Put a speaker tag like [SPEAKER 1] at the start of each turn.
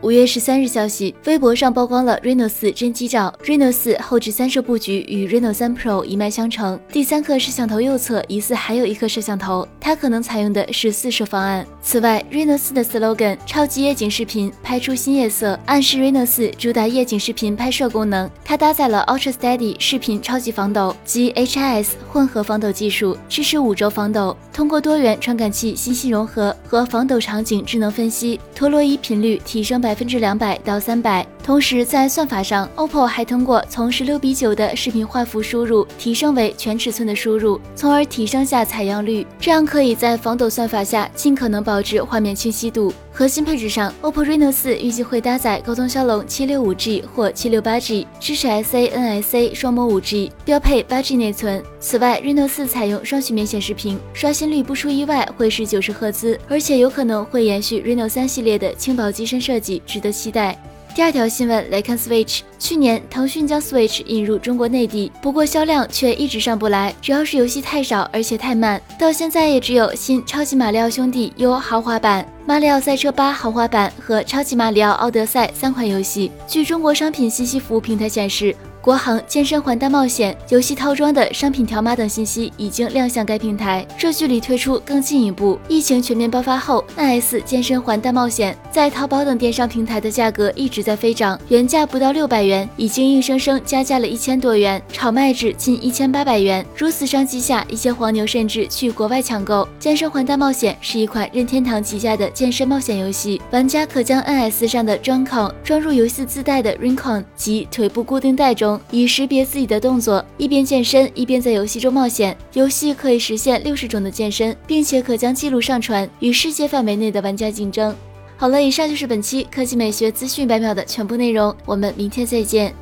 [SPEAKER 1] 五月十三日消息，微博上曝光了 Reno 四真机照，Reno 四后置三摄布局与 Reno 三 Pro 一脉相承，第三颗摄像头右侧疑似还有一颗摄像头，它可能采用的是四摄方案。此外，Reno 四的 slogan 超级夜景视频拍出新夜色，暗示 Reno 四主打夜景视频拍摄功能。它搭载了 Ultra Steady 视频超级防抖及 HIS 混合防抖技术，支持五轴防抖。通过多元传感器信息融合和防抖场景智能分析，陀螺仪频率提升百。百分之两百到三百。同时，在算法上，OPPO 还通过从十六比九的视频画幅输入提升为全尺寸的输入，从而提升下采样率，这样可以在防抖算法下尽可能保持画面清晰度。核心配置上，OPPO Reno 四预计会搭载高通骁龙七六五 G 或七六八 G，支持 SA、NSA 双模五 G，标配八 G 内存。此外，Reno 四采用双曲面显示屏，刷新率不出意外会是九十赫兹，而且有可能会延续 Reno 三系列的轻薄机身设计，值得期待。第二条新闻来看，Switch。去年腾讯将 Switch 引入中国内地，不过销量却一直上不来，主要是游戏太少，而且太慢，到现在也只有新《超级马里奥兄弟 U 豪华版》、《马里奥赛车8豪华版》和《超级马里奥奥德赛》三款游戏。据中国商品信息服务平台显示。国行健身环大冒险游戏套装的商品条码等信息已经亮相该平台。这距离推出更进一步。疫情全面爆发后，NS 健身环大冒险在淘宝等电商平台的价格一直在飞涨，原价不到六百元，已经硬生生加价了一千多元，炒卖至近一千八百元。如此商机下，一些黄牛甚至去国外抢购。健身环大冒险是一款任天堂旗下的健身冒险游戏，玩家可将 NS 上的 j o n c o n 装入游戏自带的 Rincon 及腿部固定带中。以识别自己的动作，一边健身一边在游戏中冒险。游戏可以实现六十种的健身，并且可将记录上传，与世界范围内的玩家竞争。好了，以上就是本期科技美学资讯百秒的全部内容，我们明天再见。